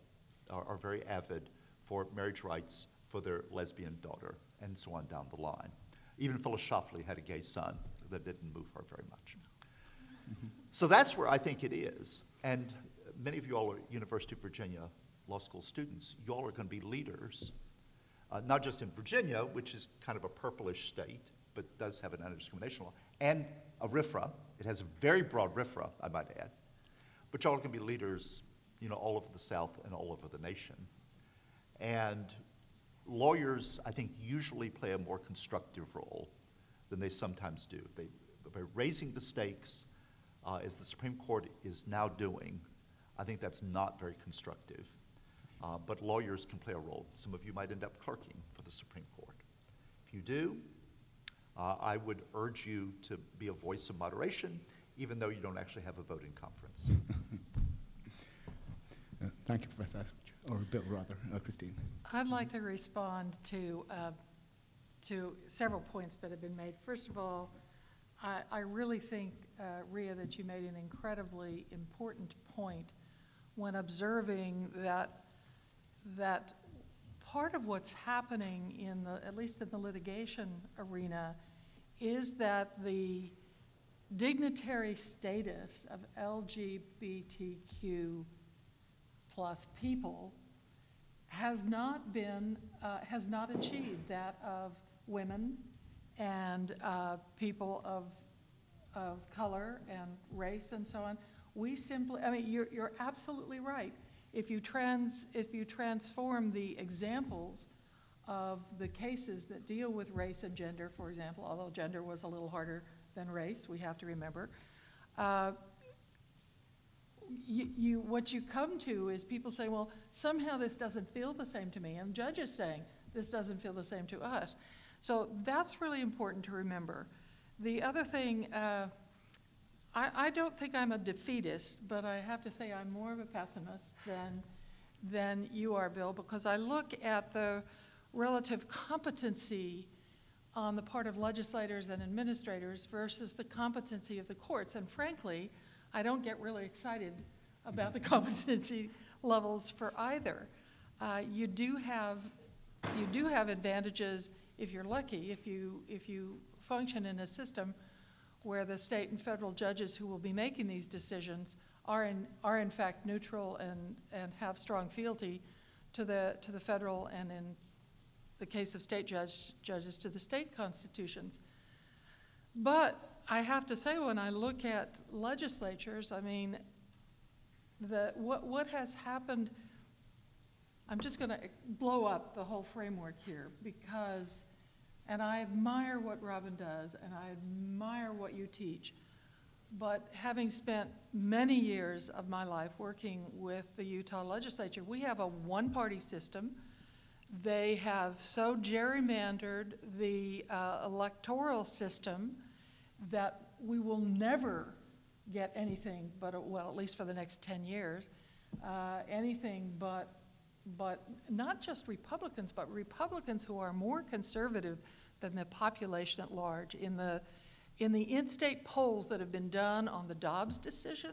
[SPEAKER 4] are, are very avid for marriage rights for their lesbian daughter, and so on down the line. Even Phyllis Schlafly had a gay son that didn't move her very much. So that's where I think it is. And many of you all are University of Virginia law school students. You all are going to be leaders, uh, not just in Virginia, which is kind of a purplish state, but does have an anti-discrimination law, and a RFRA. It has a very broad RFRA, I might add. But y'all are going to be leaders, you know, all over the South and all over the nation. And lawyers, I think, usually play a more constructive role than they sometimes do. They, by raising the stakes, uh, as the Supreme Court is now doing, I think that's not very constructive. Uh, but lawyers can play a role. Some of you might end up clerking for the Supreme Court. If you do, uh, I would urge you to be a voice of moderation, even though you don't actually have a voting conference. [laughs]
[SPEAKER 2] Uh, thank you, Professor Eskridge, or Bill, rather, uh, Christine.
[SPEAKER 3] I'd like to respond to, uh, to several points that have been made. First of all, I, I really think, uh, Ria, that you made an incredibly important point when observing that, that part of what's happening in the, at least in the litigation arena, is that the dignitary status of LGBTQ plus people has not been, uh, has not achieved that of women and uh, people of, of color and race and so on. We simply, I mean, you're, you're absolutely right. If you, trans, if you transform the examples of the cases that deal with race and gender, for example, although gender was a little harder than race, we have to remember. Uh, you, you, what you come to is people say, well, somehow this doesn't feel the same to me, and judges saying this doesn't feel the same to us. So that's really important to remember. The other thing, uh, I, I don't think I'm a defeatist, but I have to say I'm more of a pessimist than, than you are, Bill, because I look at the relative competency on the part of legislators and administrators versus the competency of the courts. And frankly, I don't get really excited about the [laughs] competency levels for either. Uh, you do have you do have advantages if you're lucky if you if you function in a system where the state and federal judges who will be making these decisions are in are in fact neutral and and have strong fealty to the to the federal and in the case of state judge, judges to the state constitutions. But I have to say, when I look at legislatures, I mean, the, what, what has happened, I'm just going to blow up the whole framework here because, and I admire what Robin does and I admire what you teach. But having spent many years of my life working with the Utah legislature, we have a one party system they have so gerrymandered the uh, electoral system that we will never get anything but, a, well, at least for the next 10 years, uh, anything but, but not just Republicans, but Republicans who are more conservative than the population at large. In the, in the in state polls that have been done on the Dobbs decision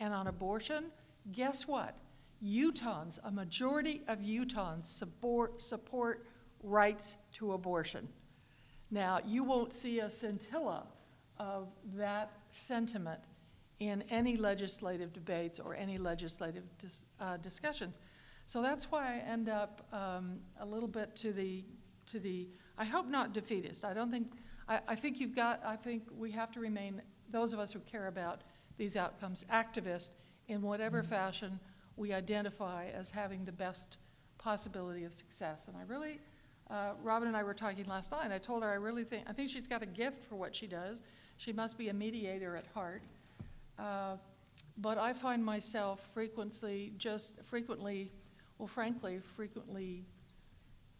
[SPEAKER 3] and on abortion, guess what? Utahns, a majority of Utahns support, support rights to abortion. Now, you won't see a scintilla of that sentiment in any legislative debates or any legislative dis, uh, discussions. So that's why I end up um, a little bit to the, to the, I hope not defeatist. I don't think, I, I think you've got, I think we have to remain, those of us who care about these outcomes, activists in whatever mm-hmm. fashion we identify as having the best possibility of success. And I really, uh, Robin and I were talking last night, and I told her I really think, I think she's got a gift for what she does. She must be a mediator at heart. Uh, but I find myself frequently, just frequently, well, frankly, frequently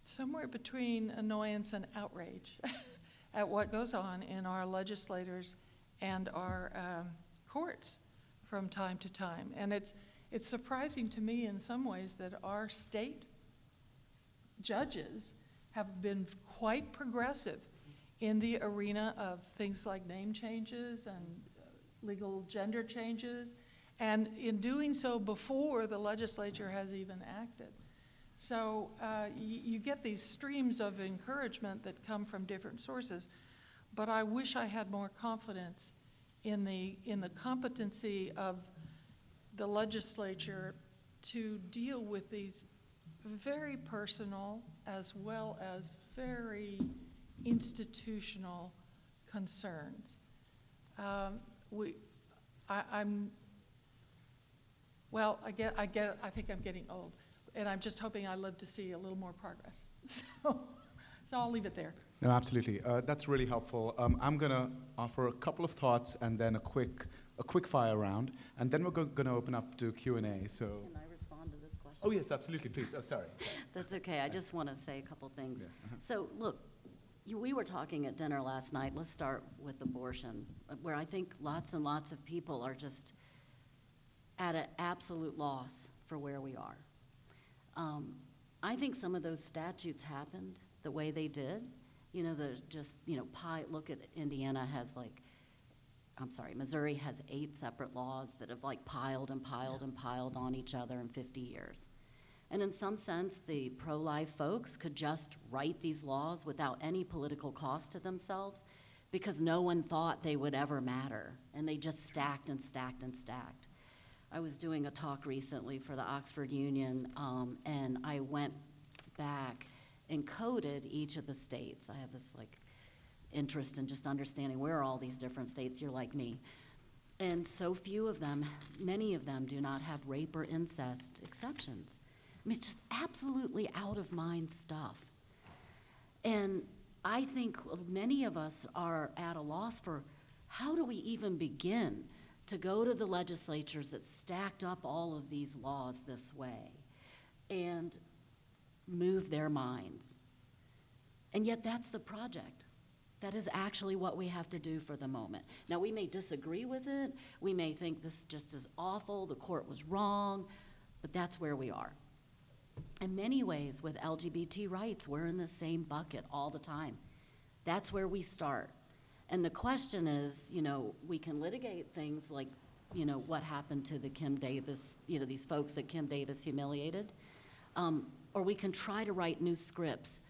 [SPEAKER 3] somewhere between annoyance and outrage [laughs] at what goes on in our legislators and our um, courts from time to time. And it's, it's surprising to me in some ways that our state judges have been quite progressive in the arena of things like name changes and uh, legal gender changes, and in doing so before the legislature has even acted. So uh, you, you get these streams of encouragement that come from different sources, but I wish I had more confidence in the, in the competency of the legislature to deal with these very personal as well as very institutional concerns. Um, we, I, am well, I get, I get, I think I'm getting old, and I'm just hoping I live to see a little more progress. [laughs] So, so I'll leave it there.
[SPEAKER 2] No, absolutely. Uh, that's really helpful. Um, I'm going to offer a couple of thoughts and then a quick a quick fire round, and then we're go- going to open up to Q&A. So.
[SPEAKER 6] Can I respond to this question?
[SPEAKER 2] Oh, yes, absolutely, please. Oh, sorry. [laughs]
[SPEAKER 6] That's okay. I just want to say a couple things.
[SPEAKER 2] Yeah, uh-huh.
[SPEAKER 6] So, look, you, we were talking at dinner last night. Let's start with abortion, where I think lots and lots of people are just at an absolute loss for where we are. Um, I think some of those statutes happened the way they did. You know, there's just, you know, pie, look at Indiana has like I'm sorry, Missouri has eight separate laws that have like piled and piled and piled on each other in 50 years. And in some sense, the pro life folks could just write these laws without any political cost to themselves because no one thought they would ever matter. And they just stacked and stacked and stacked. I was doing a talk recently for the Oxford Union, um, and I went back and coded each of the states. I have this like interest in just understanding where all these different states, you're like me. And so few of them, many of them, do not have rape or incest exceptions. I mean, it's just absolutely out of mind stuff. And I think many of us are at a loss for How do we even begin to go to the legislatures that stacked up all of these laws this way and move their minds? And yet, that's the project. That is actually what we have to do for the moment. Now, we may disagree with it. We may think this just is awful, the court was wrong, but that's where we are. In many ways, with LGBT rights, we're in the same bucket all the time. That's where we start. And the question is, you know, we can litigate things like, you know, what happened to the Kim Davis, you know, these folks that Kim Davis humiliated, um, or we can try to write new scripts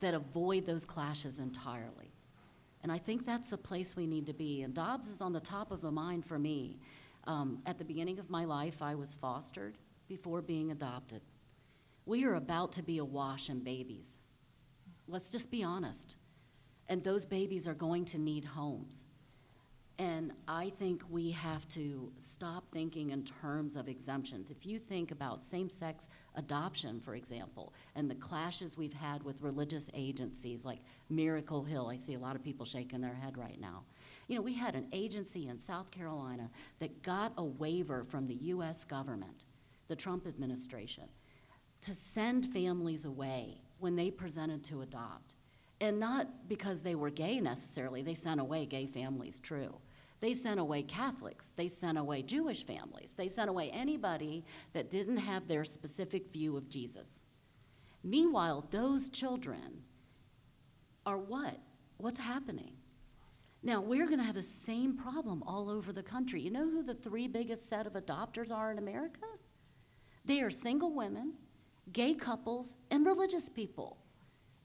[SPEAKER 6] that avoid those clashes entirely. And I think that's the place we need to be. And Dobbs is on the top of the mind for me. Um, at the beginning of my life, I was fostered before being adopted. We are about to be awash in babies. Let's just be honest. And those babies are going to need homes. And I think we have to stop thinking in terms of exemptions. If you think about same sex adoption, for example, and the clashes we've had with religious agencies like Miracle Hill, I see a lot of people shaking their head right now. You know, we had an agency in South Carolina that got a waiver from the US government, the Trump administration, to send families away when they presented to adopt. And not because they were gay necessarily, they sent away gay families, true. They sent away Catholics. They sent away Jewish families. They sent away anybody that didn't have their specific view of Jesus. Meanwhile, those children are what? What's happening? Now, we're going to have the same problem all over the country. You know who the three biggest set of adopters are in America? They are single women, gay couples, and religious people.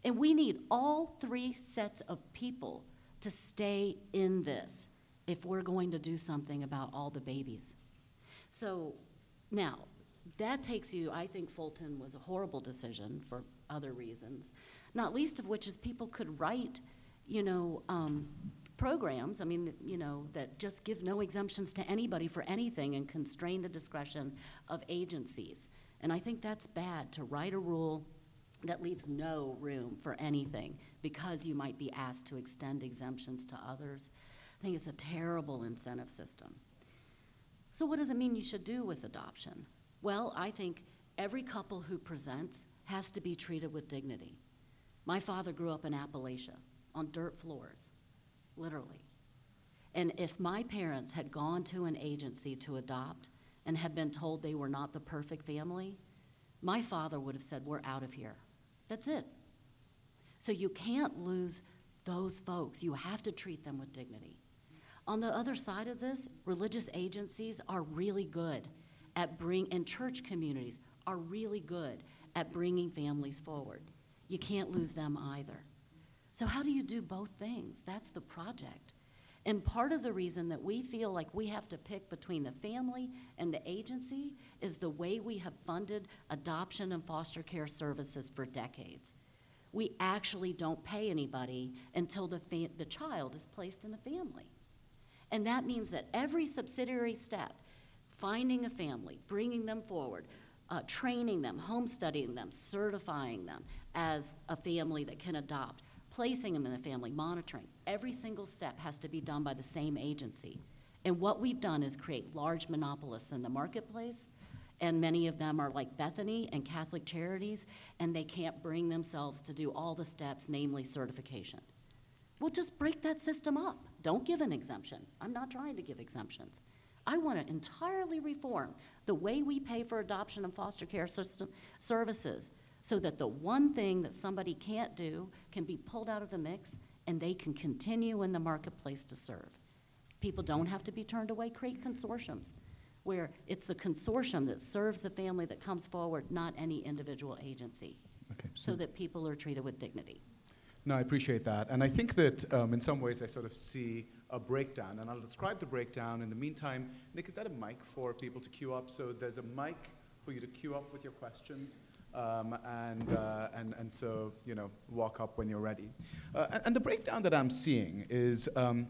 [SPEAKER 6] And we need all three sets of people to stay in this if we're going to do something about all the babies. So now, that takes you, I think Fulton was a horrible decision for other reasons, not least of which is people could write, you know, um, programs, I mean, you know, that just give no exemptions to anybody for anything and constrain the discretion of agencies. And I think that's bad to write a rule that leaves no room for anything because you might be asked to extend exemptions to others. I think it's a terrible incentive system. So, what does it mean you should do with adoption? Well, I think every couple who presents has to be treated with dignity. My father grew up in Appalachia on dirt floors, literally. And if my parents had gone to an agency to adopt and had been told they were not the perfect family, my father would have said, We're out of here. That's it. So you can't lose those folks. You have to treat them with dignity. On the other side of this, religious agencies are really good at bring and church communities are really good at bringing families forward. You can't lose them either. So how do you do both things? That's the project. And part of the reason that we feel like we have to pick between the family and the agency is the way we have funded adoption and foster care services for decades. We actually don't pay anybody until the, fa- the child is placed in a family. And that means that every subsidiary step, finding a family, bringing them forward, uh, training them, home studying them, certifying them as a family that can adopt, placing them in the family, monitoring, every single step has to be done by the same agency. And what we've done is create large monopolists in the marketplace, and many of them are like Bethany and Catholic Charities, and they can't bring themselves to do all the steps, namely certification. Well, just break that system up. Don't give an exemption. I'm not trying to give exemptions. I want to entirely reform the way we pay for adoption and foster care system services so that the one thing that somebody can't do can be pulled out of the mix and they can continue in the marketplace to serve. People don't have to be turned away. Create consortiums where it's the consortium that serves the family that comes forward, not any individual agency,
[SPEAKER 2] Okay,
[SPEAKER 6] so that people are treated with dignity.
[SPEAKER 2] No, I appreciate that. And I think that um, in some ways I sort of see a breakdown, and I'll describe the breakdown. In the meantime, Nick, is that a mic for people to queue up? So there's a mic for you to queue up with your questions. Um, and, uh, and, and so, you know, walk up when you're ready. Uh, and, and, the breakdown that I'm seeing is, um,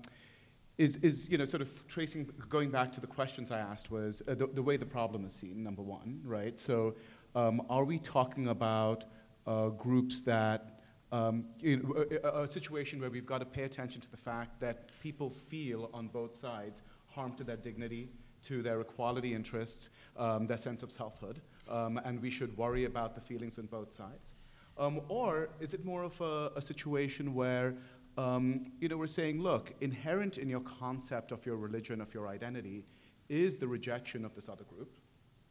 [SPEAKER 2] is, is, you know, sort of tracing, going back to the questions I asked was uh, the, the, way the problem is seen, number one, right? So um, are we talking about uh, groups that um, a, a- a situation where we've got to pay attention to the fact that people feel on both sides harm to their dignity, to their equality interests, um, their sense of selfhood, um, and we should worry about the feelings on both sides? Um, or is it more of a, a situation where um, you know, we're saying, look, inherent in your concept of your religion, of your identity, is the rejection of this other group,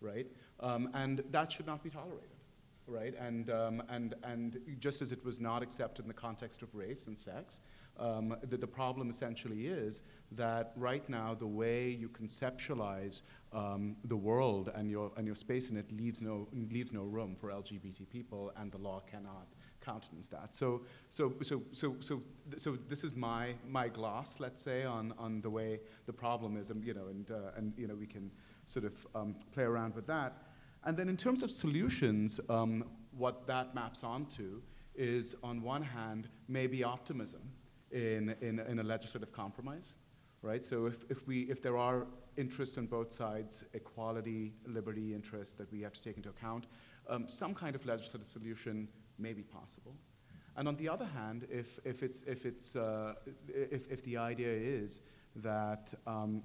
[SPEAKER 2] right? Um, and that should not be tolerated, right? And, um, and, and just as it was not accepted in the context of race and sex, um, the, the problem essentially is that right now the way you conceptualize um, the world and your, and your space in it leaves no, leaves no room for LGBT people, and the law cannot countenance that. So, so, so, so, so, so this is my, my gloss, let's say, on, on the way the problem is, and, you know, and, uh, and, you know, we can sort of um, play around with that. And then in terms of solutions, um, what that maps onto is, on one hand, maybe optimism in, in, in a legislative compromise, right? So if, if, we, if there are interests on both sides, equality, liberty interests that we have to take into account, um, some kind of legislative solution may be possible. And on the other hand, if, if, it's, if, it's, uh, if, if the idea is that um,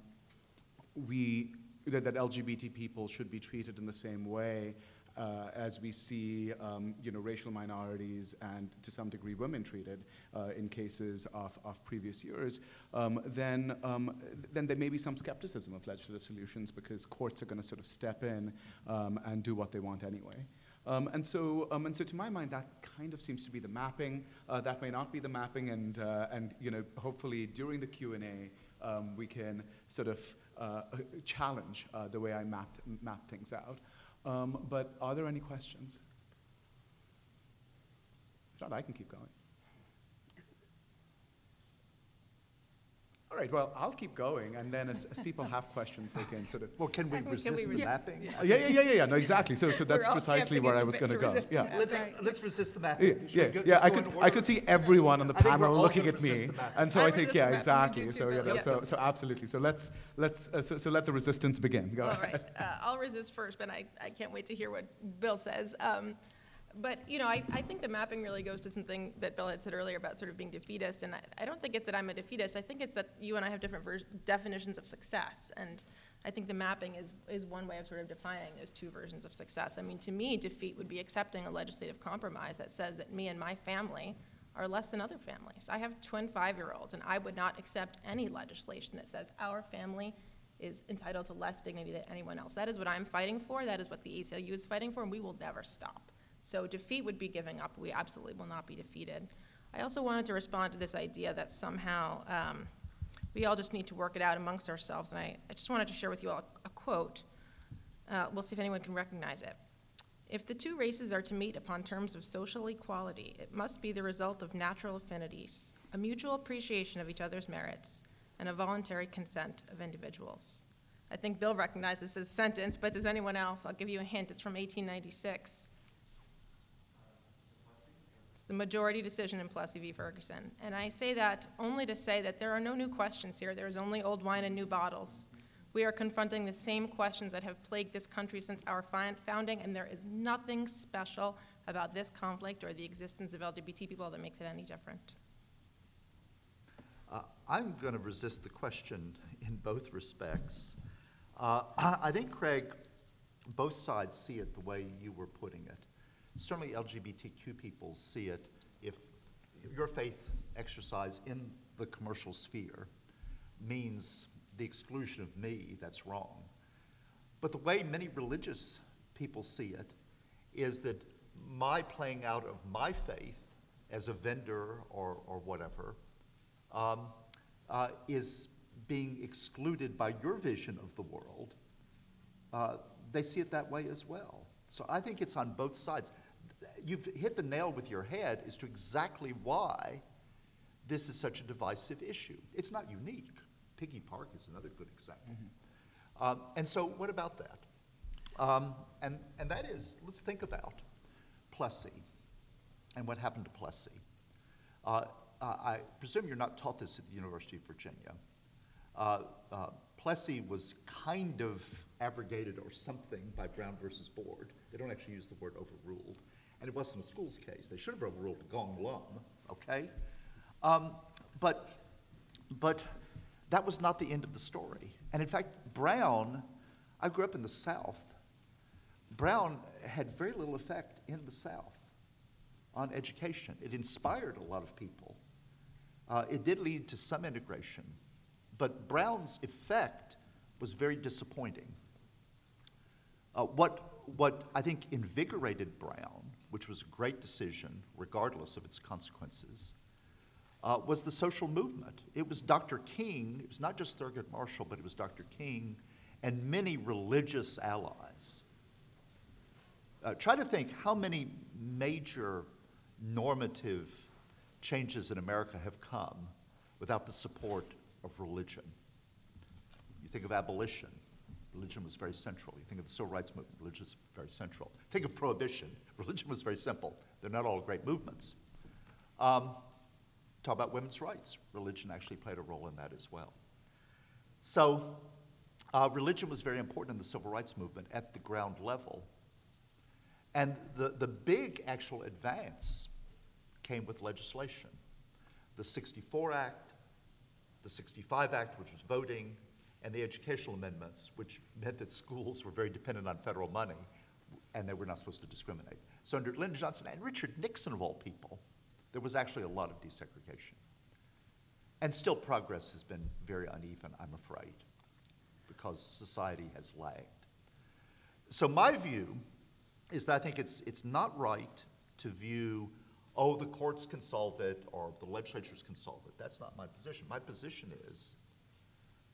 [SPEAKER 2] we, that, that LGBT people should be treated in the same way uh, as we see um, you know, racial minorities and to some degree women treated uh, in cases of, of previous years, um, then, um, then there may be some skepticism of legislative solutions because courts are going to sort of step in um, and do what they want anyway. Um, and, so, um, and so, to my mind, that kind of seems to be the mapping. Uh, that may not be the mapping, and, uh, and you know, hopefully during the Q and A, um, we can sort of uh, challenge uh, the way I mapped map things out. Um, but are there any questions? If not, I can keep going. All right, well, I'll keep going, and then as, as people have questions, they can sort of.
[SPEAKER 4] Well, can we [laughs]
[SPEAKER 5] Can we
[SPEAKER 4] resist the
[SPEAKER 5] resist-
[SPEAKER 4] mapping?
[SPEAKER 2] Yeah, yeah, yeah, yeah, yeah, no, exactly. So, so that's precisely where I was going to
[SPEAKER 5] to
[SPEAKER 2] go. Yeah.
[SPEAKER 5] mapping.
[SPEAKER 4] Let's,
[SPEAKER 3] Right.
[SPEAKER 4] let's resist the
[SPEAKER 2] Yeah,
[SPEAKER 4] mapping. Should we
[SPEAKER 2] yeah,
[SPEAKER 4] go-
[SPEAKER 2] yeah. I could, I could see everyone on the
[SPEAKER 4] I
[SPEAKER 2] panel looking at me,
[SPEAKER 4] resist the mapping.
[SPEAKER 2] and so
[SPEAKER 5] I
[SPEAKER 2] I think, yeah,
[SPEAKER 5] the mapping, you
[SPEAKER 2] exactly.
[SPEAKER 5] do
[SPEAKER 2] So,
[SPEAKER 5] too,
[SPEAKER 2] you
[SPEAKER 5] Bill,
[SPEAKER 2] know,
[SPEAKER 5] yeah.
[SPEAKER 2] so, so absolutely. So let's let's uh, so, so let the resistance begin. Go
[SPEAKER 5] All
[SPEAKER 2] ahead.
[SPEAKER 5] right, uh, I'll resist first, but I, I can't wait to hear what Bill says. Um, but, you know, I, I think the mapping really goes to something that Bill had said earlier about sort of being defeatist, and I, I don't think it's that I'm a defeatist. I think it's that you and I have different vers- definitions of success, and I think the mapping is, is one way of sort of defining those two versions of success. I mean, to me, defeat would be accepting a legislative compromise that says that me and my family are less than other families. I have twin five-year-olds, and I would not accept any legislation that says our family is entitled to less dignity than anyone else. That is what I'm fighting for, that is what the ACLU is fighting for, and we will never stop. So defeat would be giving up. We absolutely will not be defeated. I also wanted to respond to this idea that somehow um, we all just need to work it out amongst ourselves, and I, I just wanted to share with you all a quote. Uh, we'll see if anyone can recognize it. If the two races are to meet upon terms of social equality, it must be the result of natural affinities, a mutual appreciation of each other's merits, and a voluntary consent of individuals. I think Bill recognizes this sentence, but does anyone else? I'll give you a hint. It's from 1896. The majority decision in Plessy v. Ferguson. And I say that only to say that there are no new questions here. There is only old wine and new bottles. We are confronting the same questions that have plagued this country since our founding, and there is nothing special about this conflict or the existence of LGBT people that makes it any different.
[SPEAKER 4] Uh, I'm going to resist the question in both respects. Uh, [clears throat] I think, Craig, both sides see it the way you were putting it. Certainly, LGBTQ people see it if your faith exercise in the commercial sphere means the exclusion of me, that's wrong. But the way many religious people see it is that my playing out of my faith as a vendor or, or whatever um, uh, is being excluded by your vision of the world. Uh, they see it that way as well. So I think it's on both sides. You've hit the nail with your head as to exactly why this is such a divisive issue. It's not unique. Piggy Park is another good example. Um, and so, what about that? Um, and, and that is, let's think about Plessy and what happened to Plessy. Uh, I presume you're not taught this at the University of Virginia. Uh, uh, Plessy was kind of abrogated or something by Brown versus Board. They don't actually use the word overruled. And it wasn't a school's case. They should have overruled Gong Lum, okay? Um, but, but that was not the end of the story. And in fact, Brown, I grew up in the South. Brown had very little effect in the South on education. It inspired a lot of people. Uh, it did lead to some integration, but Brown's effect was very disappointing. Uh, what, what I think invigorated Brown, which was a great decision, regardless of its consequences, uh, was the social movement. It was Dr. King, it was not just Thurgood Marshall, but it was Dr. King and many religious allies. Uh, try to think how many major normative changes in America have come without the support of religion. You think of abolition, religion was very central. You think of the civil rights movement, religion was very central. Think of prohibition, [laughs] religion was very simple. They're not all great movements. Um, talk about women's rights, religion actually played a role in that as well. So, uh, religion was very important in the civil rights movement at the ground level. And the, the big actual advance came with legislation. The 64 Act, the 65 Act, which was voting, and the educational amendments, which meant that schools were very dependent on federal money and they were not supposed to discriminate. So under Lyndon Johnson and Richard Nixon, of all people, there was actually a lot of desegregation. And still, progress has been very uneven, I'm afraid, because society has lagged. So, my view is that I think it's, it's not right to view, oh, the courts can solve it or the legislatures can solve it. That's not my position. My position is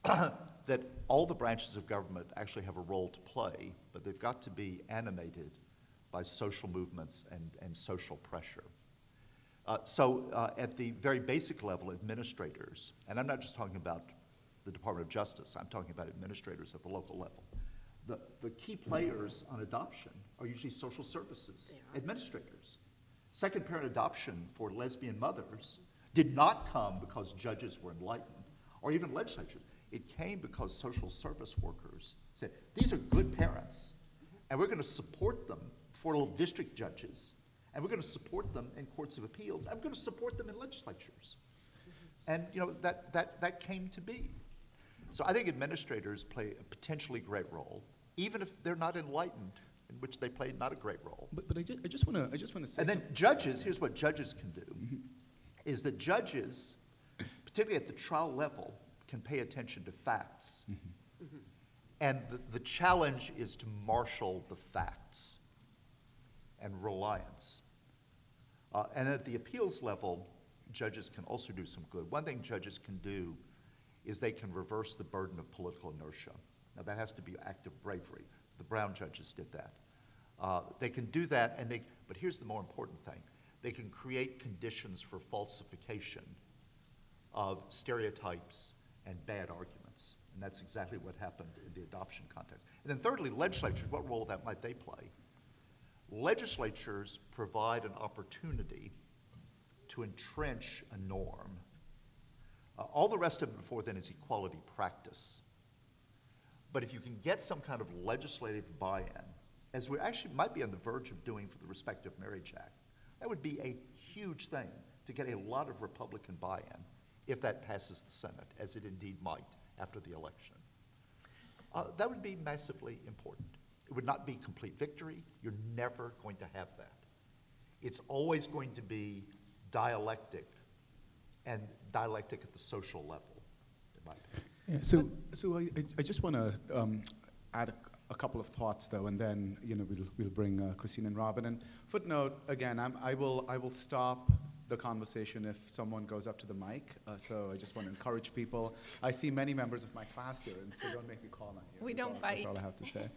[SPEAKER 4] [coughs] that all the branches of government actually have a role to play, but they've got to be animated by social movements and, and social pressure. Uh, so, uh, at the very basic level, administrators, and I'm not just talking about the Department of Justice, I'm talking about administrators at the local level. The, the key players on adoption are usually social services administrators. Second parent adoption for lesbian mothers did not come because judges were enlightened or even legislatures. It came because social service workers said, these are good parents, and we're going to support them for little district judges, and we're going to support them in courts of appeals, and we're going to support them in legislatures. And you know that, that, that came to be. So I think administrators play a potentially great role, even if they're not enlightened, in which they play not a great role.
[SPEAKER 2] But, but I, ju- I just want to I just want to say
[SPEAKER 4] And then judges, here's what judges can do, mm-hmm. is that judges, particularly at the trial level, can pay attention to facts. And the, the challenge is to marshal the facts and reliance. Uh, and at the appeals level, judges can also do some good. One thing judges can do is they can reverse the burden of political inertia. Now, that has to be active bravery. The Brown judges did that. Uh, they can do that, and they, but here's the more important thing they can create conditions for falsification of stereotypes and bad arguments. And that's exactly what happened in the adoption context. And then, thirdly, legislatures, what role that might they play? Legislatures provide an opportunity to entrench a norm. Uh, all the rest of it before then is equality practice. But if you can get some kind of legislative buy in, as we actually might be on the verge of doing for the Respect for Marriage Act, that would be a huge thing to get a lot of Republican buy in if that passes the Senate, as it indeed might after the election. Uh, that would be massively important. It would not be complete victory. You're never going to have that. It's always going to be dialectic, and dialectic at the social level.
[SPEAKER 2] Yeah, so, so I, I- I just want to um, add a, a couple of thoughts, though, and then you know we'll, we'll bring uh, Christine and Robin. And footnote again, I'm, I will I will stop the conversation if someone goes up to the mic. Uh, so I just want to encourage people. I see many members of my class here, and so don't make me call on you.
[SPEAKER 5] We don't
[SPEAKER 2] all- That's all. I have to say.